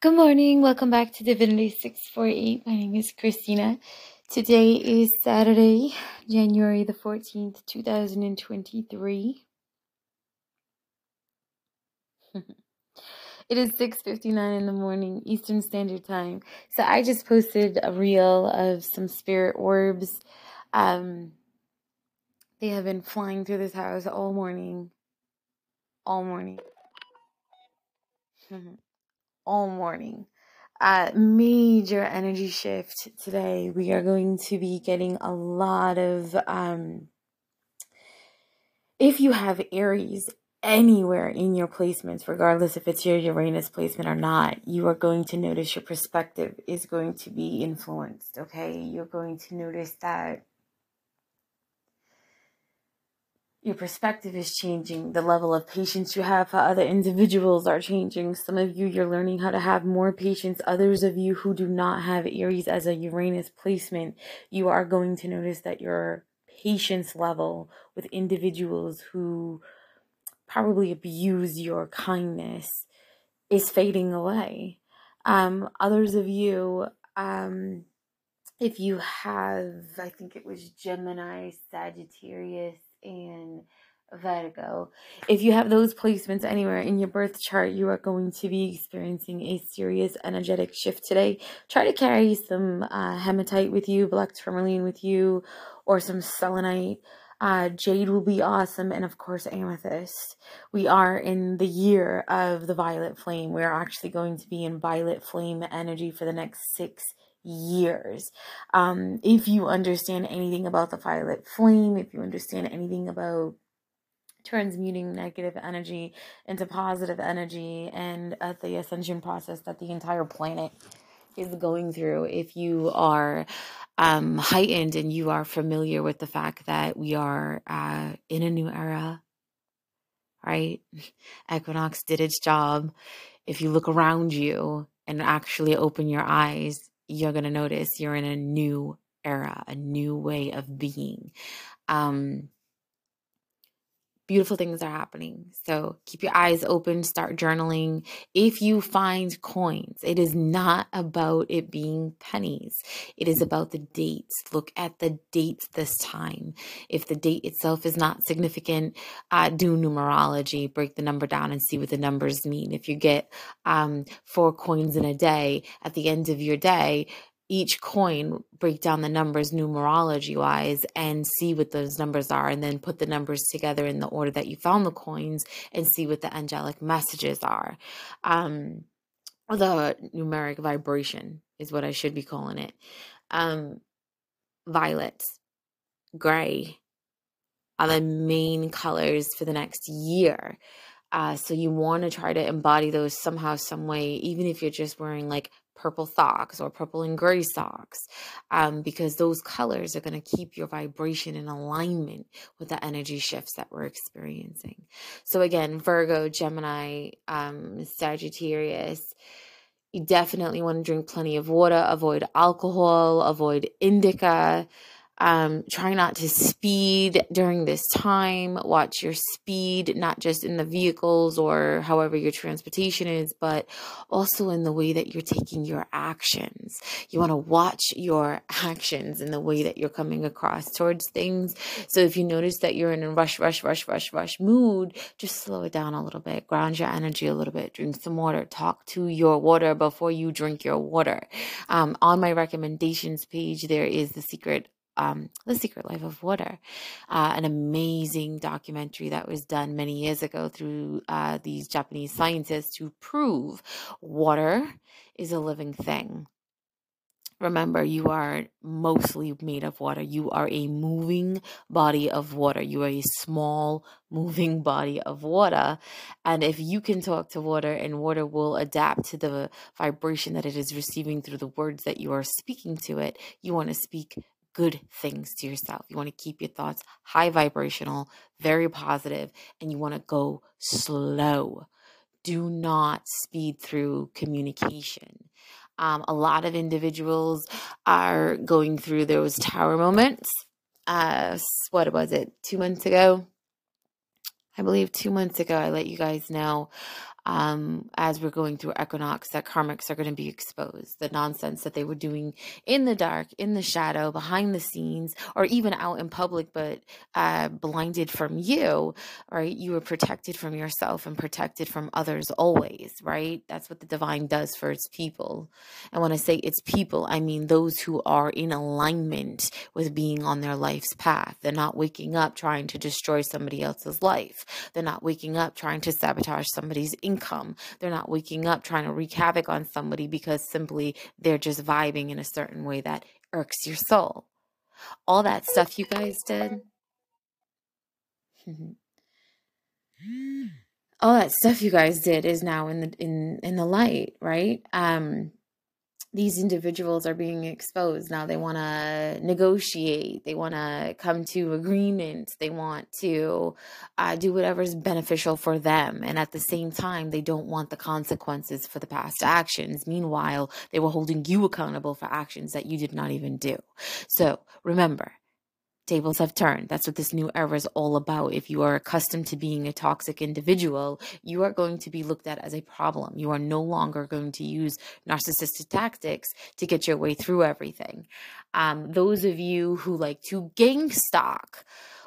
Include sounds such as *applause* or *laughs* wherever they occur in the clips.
Good morning. Welcome back to Divinity 648. My name is Christina. Today is Saturday, January the 14th, 2023. *laughs* it is 6:59 in the morning Eastern Standard Time. So I just posted a reel of some spirit orbs. Um they have been flying through this house all morning. All morning. *laughs* all morning. Uh, major energy shift today. We are going to be getting a lot of, um, if you have Aries anywhere in your placements, regardless if it's your Uranus placement or not, you are going to notice your perspective is going to be influenced. Okay. You're going to notice that your perspective is changing. The level of patience you have for other individuals are changing. Some of you, you're learning how to have more patience. Others of you who do not have Aries as a Uranus placement, you are going to notice that your patience level with individuals who probably abuse your kindness is fading away. Um, others of you, um, if you have, I think it was Gemini, Sagittarius, and Virgo. If you have those placements anywhere in your birth chart, you are going to be experiencing a serious energetic shift today. Try to carry some uh, hematite with you, black tourmaline with you, or some selenite. Uh, jade will be awesome, and of course, amethyst. We are in the year of the violet flame. We're actually going to be in violet flame energy for the next six years. Um, if you understand anything about the violet flame, if you understand anything about transmuting negative energy into positive energy and at the ascension process that the entire planet is going through, if you are um, heightened and you are familiar with the fact that we are uh, in a new era, right? *laughs* Equinox did its job. If you look around you and actually open your eyes, you're going to notice you're in a new era, a new way of being. Um, beautiful things are happening. So keep your eyes open, start journaling. If you find coins, it is not about it being pennies, it is about the dates. Look at the dates this time. If the date itself is not significant, uh, do numerology, break the number down and see what the numbers mean. If you get um, four coins in a day, at the end of your day, each coin, break down the numbers numerology wise and see what those numbers are, and then put the numbers together in the order that you found the coins and see what the angelic messages are. Um, the numeric vibration is what I should be calling it. Um, violet, gray are the main colors for the next year. Uh, so you want to try to embody those somehow, some way, even if you're just wearing like purple socks or purple and gray socks um, because those colors are going to keep your vibration in alignment with the energy shifts that we're experiencing. So, again, Virgo, Gemini, um, Sagittarius. You definitely want to drink plenty of water, avoid alcohol, avoid indica, um, try not to speed during this time. Watch your speed, not just in the vehicles or however your transportation is, but also in the way that you're taking your actions. You want to watch your *laughs* actions in the way that you're coming across towards things. So if you notice that you're in a rush, rush, rush, rush, rush mood, just slow it down a little bit, ground your energy a little bit, drink some water, talk to your water before you drink your water. Um, on my recommendations page, there is the secret um, The Secret Life of Water, uh, an amazing documentary that was done many years ago through uh, these Japanese scientists to prove water is a living thing. Remember, you are mostly made of water. You are a moving body of water. You are a small, moving *laughs* body of water. And if you can talk to water and water will adapt to the vibration that it is receiving through the words that you are speaking to it, you want to speak good things to yourself. You want to keep your thoughts high vibrational, very positive, and you want to go slow. Do not speed through communication. Um, a lot of individuals are going through those tower moments. Uh, what was it? Two months ago? I believe two months ago, I let you guys know um, as we're going through equinox that karmics are going to be exposed. The nonsense that they were doing in the dark, in the shadow, behind the scenes, or even out in public, but uh, blinded from you, right? You were protected from yourself and protected from others always, right? That's what the divine does for its people. And when I say its people, I mean those who are in alignment with being on their life's path. They're not waking up trying to destroy somebody else's life. They're not waking up trying to sabotage somebody's income. They're not waking up trying to wreak havoc on somebody because simply they're just vibing in a certain way that irks your soul. All that stuff you guys did. all that stuff you guys did is now in the in in the light, right? Um these individuals are being exposed. Now they want to negotiate. They want to come to agreements they want to uh, do whatever's beneficial for them. And at the same time they don't want the consequences for the past actions. Meanwhile they were holding you accountable for actions that you did not even do. So remember tables have turned. That's what this new era is all about. If you are accustomed to being a toxic individual, you are going to be looked at as a problem. You are no longer going to use narcissistic tactics to get your way through everything. Um, those of you who like to gang stalk,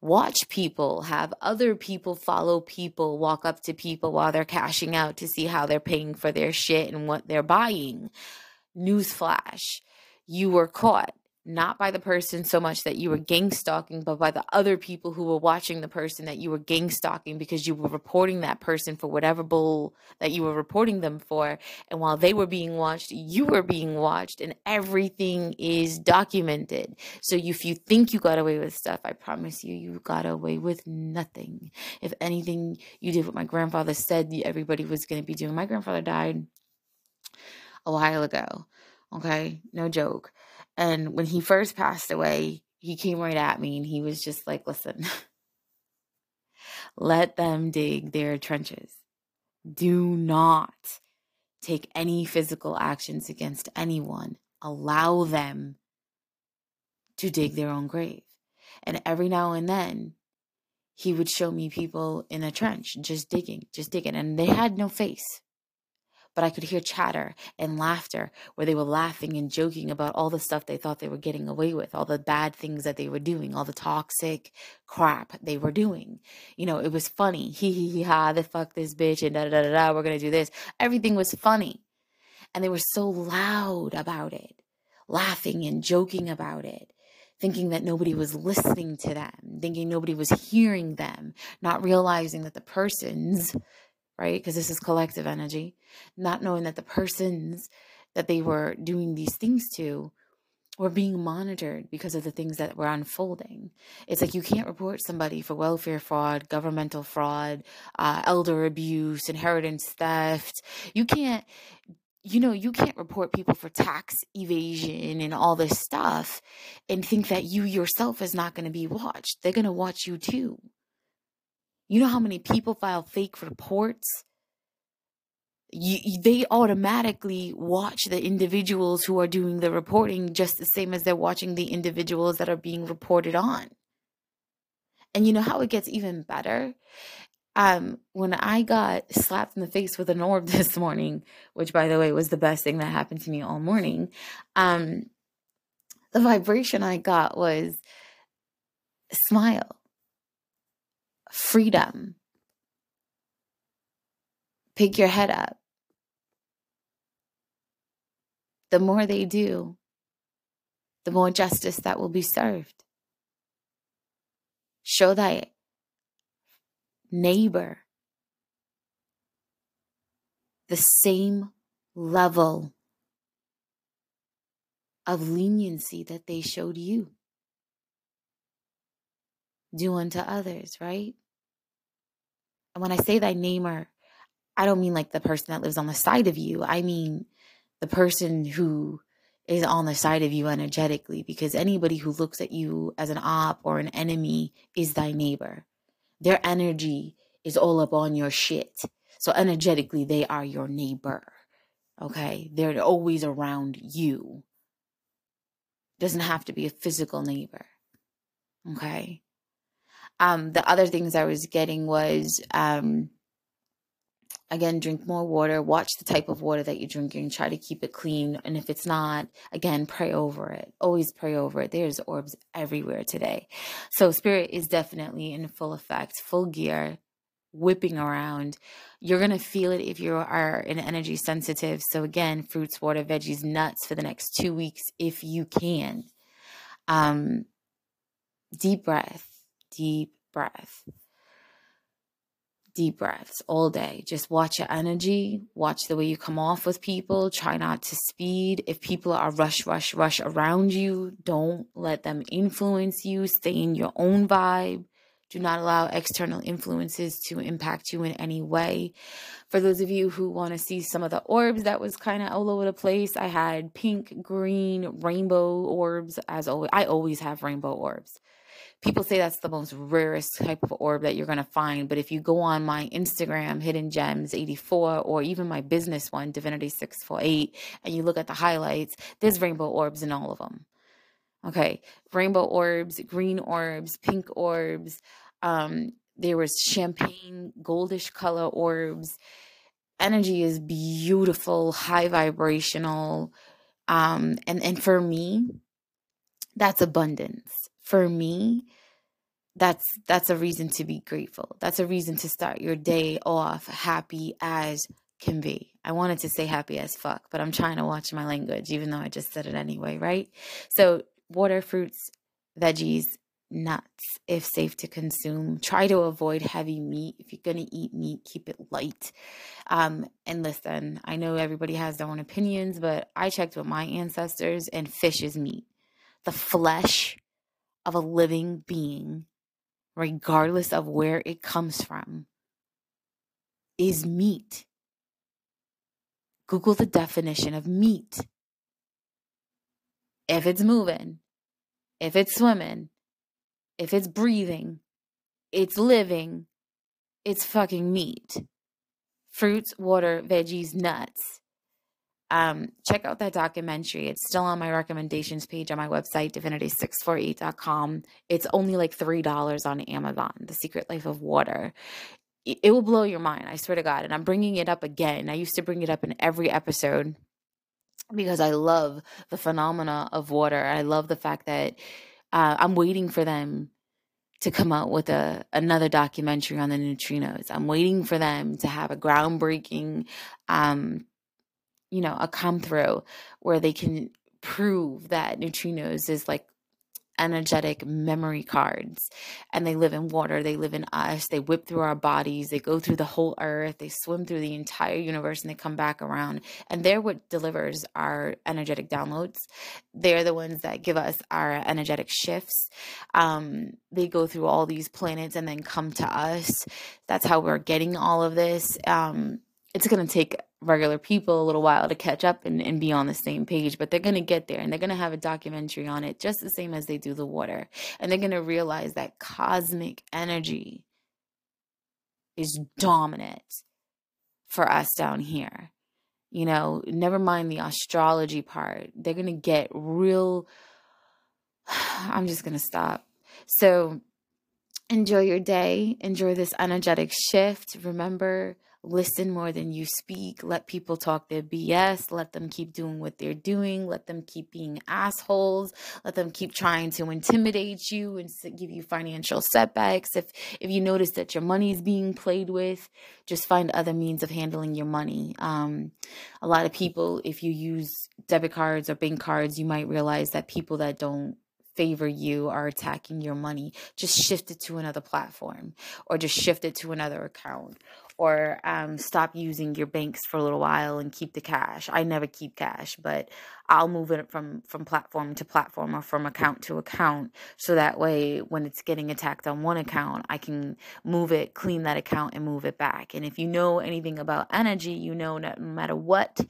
watch people, have other people follow people, walk up to people while they're cashing out to see how they're paying for their shit and what they're buying. Newsflash, you were caught not by the person so much that you were gang stalking, but by the other people who were watching the person that you were gang stalking because you were reporting that person for whatever bull that you were reporting them for. And while they were being watched, you were being watched, and everything is documented. So if you think you got away with stuff, I promise you, you got away with nothing. If anything, you did what my grandfather said everybody was going to be doing. My grandfather died a while ago. Okay, no joke. And when he first passed away, he came right at me and he was just like, listen, *laughs* let them dig their trenches. Do not take any physical actions against anyone. Allow them to dig their own grave. And every now and then, he would show me people in a trench just digging, just digging. And they had no face but I could hear chatter and laughter where they were laughing and joking about all the stuff they thought they were getting away with, all the bad things that they were doing, all the toxic crap they were doing. You know, it was funny. *laughs* Hee hee hee ha, the fuck this bitch and da da da da, we're gonna do this. Everything was funny. And they were so loud about it, laughing and joking about it thinking that nobody was listening to them, thinking nobody was hearing them, not realizing that the persons right? Because this is collective energy, not knowing that the persons that they were doing these things to were being monitored because of the things that were unfolding. It's like you can't report somebody for welfare fraud, governmental fraud, uh, elder abuse, inheritance theft. You can't, you know, you can't report people for tax evasion and all this stuff and think that you yourself is not going to be watched. They're going to watch you too. You know how many people file fake reports? You, they automatically watch the individuals who are doing the reporting just the same as they're watching the individuals that are being reported on. And you know how it gets even better? Um, when I got slapped in the face with an orb *laughs* this morning, which by the way was the best thing that happened to me all morning, um, the vibration I got was smile freedom. Pick your head up. The more they do, the more justice that will be served. Show thy neighbor the same level of leniency that they showed you. Do unto others, right? And when I say thy neighbor, I don't mean like the person that lives on the side of you. I mean the person who is on the side of you energetically because anybody who looks at you as an op or an enemy is thy neighbor. Their energy is all up on your shit. So energetically, they are your neighbor. Okay. They're always around you. Doesn't have to be a physical neighbor. Okay. Um, the other things I was getting was um, again drink more water watch the type of water that you're drinking try to keep it clean and if it's not again pray over it. Always pray over it. There's orbs everywhere today. So spirit is definitely in full effect full gear whipping around. You're going to feel it if you are an energy sensitive. So again fruits water veggies nuts for the next two weeks if you can. Um deep breath deep breath deep breaths all day. Just watch your energy, watch the way you come off with people. Try not to speed. If people are rush, rush, rush around you, don't let them influence you. Stay in your own vibe. Do not allow external influences to impact you in any way. For those of you who want to see some of the orbs that was kind of all over the place, I had pink, green, rainbow orbs as always. I always have rainbow orbs people say that's the most rarest type of orb that you're going to find. But if you go on my Instagram, Hidden Gems 84, or even my business one, Divinity 648, and you look at the highlights, there's rainbow orbs in all of them. Okay. Rainbow orbs, green orbs, pink orbs. Um, there was champagne, goldish color orbs. Energy is beautiful, high vibrational. Um, and, and for me, that's abundance. For me, that's that's a reason to be grateful. That's a reason to start your day off happy as can be. I wanted to say happy as fuck, but I'm trying to watch my language, even though I just said it anyway, right? So, water, fruits, veggies, nuts, if safe to consume. Try to avoid heavy meat. If you're going to eat meat, keep it light. Um, and listen, I know everybody has their own opinions, but I checked with my ancestors, and fish is meat. The flesh of a living being regardless of where it comes from, is meat. Google the definition of meat. If it's moving, if it's swimming, if it's breathing, it's living, it's fucking meat. Fruits, water, veggies, nuts um, check out that documentary. It's still on my recommendations page on my website, divinity648.com. It's only like $3 on Amazon, The Secret Life of Water. It will blow your mind, I swear to God. And I'm bringing it up again. I used to bring it up in every episode because I love the phenomena of water. I love the fact that uh, I'm waiting for them to come out with a another documentary on the neutrinos. I'm waiting for them to have a groundbreaking um, you know, a come through where they can prove that neutrinos is like energetic memory cards and they live in water they live in us they whip through our bodies they go through the whole earth they swim through the entire universe and they come back around and they're what delivers our energetic downloads. They're the ones that give us our energetic shifts. Um, they go through all these planets and then come to us. That's how we're getting all of this. Um, it's going to take regular people a little while to catch up and, and be on the same page, but they're going to get there and they're going to have a documentary on it just the same as they do the water. And they're going to realize that cosmic energy is dominant for us down here. You know, never mind the astrology part. They're going to get real. *sighs* I'm just going to stop. So, enjoy your day. Enjoy this energetic shift. Remember, listen more than you speak. Let people talk their BS. Let them keep doing what they're doing. Let them keep being assholes. Let them keep trying to intimidate you and give you financial setbacks. If if you notice that your money is being played with, just find other means of handling your money. Um, a lot of people, if you use debit cards or bank cards, you might realize that people that don't favor you are attacking your money just shift it to another platform or just shift it to another account or um, stop using your banks for a little while and keep the cash. I never keep cash, but I'll move it from from platform to platform or from account to account, so that way when it's getting attacked on one account, I can move it, clean that account, and move it back. And if you know anything about energy, you know no matter what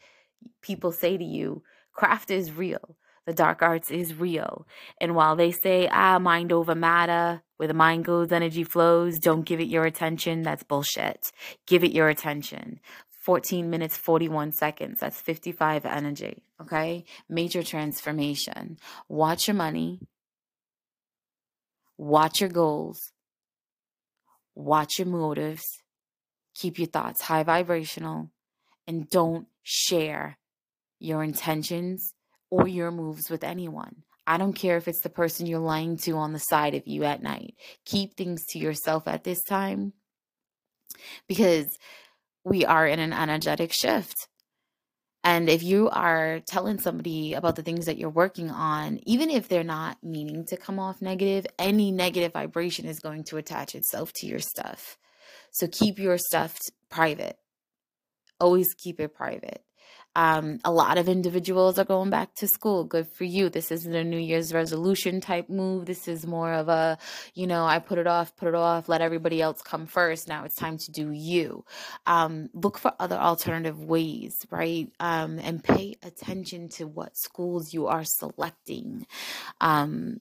people say to you, craft is real the dark arts is real. And while they say, ah, mind over matter, where the mind goes, energy flows, don't give it your attention, that's bullshit. Give it your attention. 14 minutes, 41 seconds. That's 55 energy. Okay. Major transformation. Watch your money. Watch your goals. Watch your motives. keep your thoughts high vibrational and don't share your intentions or your moves with anyone. I don't care if it's the person you're lying to on the side of you at night. Keep things to yourself at this time because we are in an energetic shift. And if you are telling somebody about the things that you're working on, even if they're not meaning to come off negative, any negative vibration is going to attach itself to your stuff. So keep your stuff private. Always keep it private. Um, a lot of individuals are going back to school. Good for you. This isn't a New Year's resolution type move. This is more of a, you know, I put it off, put it off, let everybody else come first. Now it's time to do you. Um, look for other alternative ways, right? Um, and pay attention to what schools you are selecting. Um,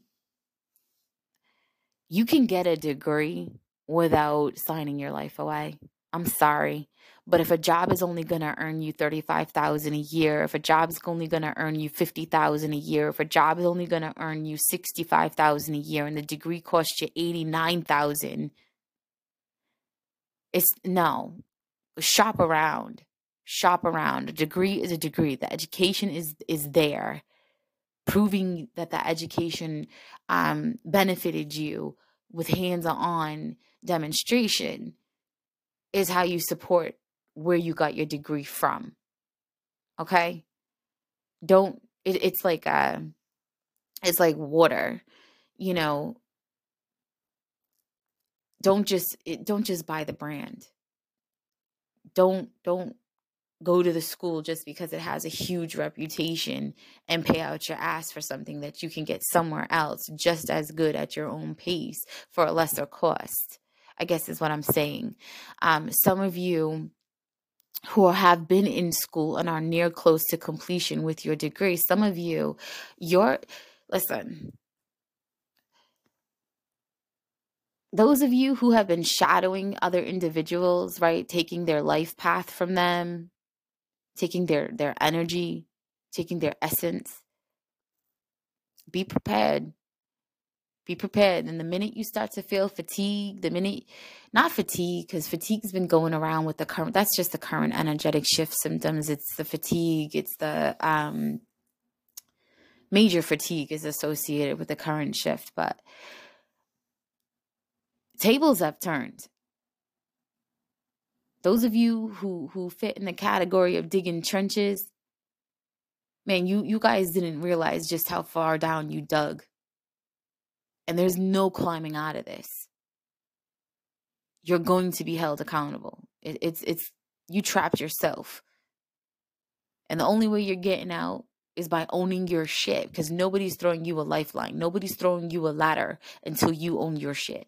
you can get a degree without signing your life away. I'm sorry. But if a job is only going to earn you 35,000 a year, if a job is only going to earn you 50,000 a year, if a job is only going to earn you 65,000 a year and the degree costs you 89,000, it's no. Shop around. Shop around. A degree is a degree. The education is is there proving that the education um, benefited you with hands-on demonstration is how you support where you got your degree from. Okay? Don't it, it's like uh it's like water. You know, don't just it, don't just buy the brand. Don't don't go to the school just because it has a huge reputation and pay out your ass for something that you can get somewhere else just as good at your own pace for a lesser cost. I guess is what I'm saying. Um, some of you who have been in school and are near close to completion with your degree. Some of you, your listen, those of you who have been shadowing other individuals, right, taking their life path from them, taking their their energy, taking their essence, be prepared be prepared. And the minute you start to feel fatigue, the minute, not fatigue, because fatigue's been going around with the current, that's just the current energetic shift symptoms. It's the fatigue, it's the um, major fatigue is associated with the current shift. But tables have turned. Those of you who who fit in the category of digging trenches, man, you you guys didn't realize just how far down you dug and there's no climbing out of this. You're going to be held accountable. It, it's it's you trapped yourself. And the only way you're getting out is by owning your shit because nobody's throwing you a lifeline. Nobody's throwing you a ladder until you own your shit.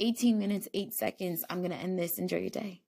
18 minutes, 8 seconds. I'm going to end this. Enjoy your day.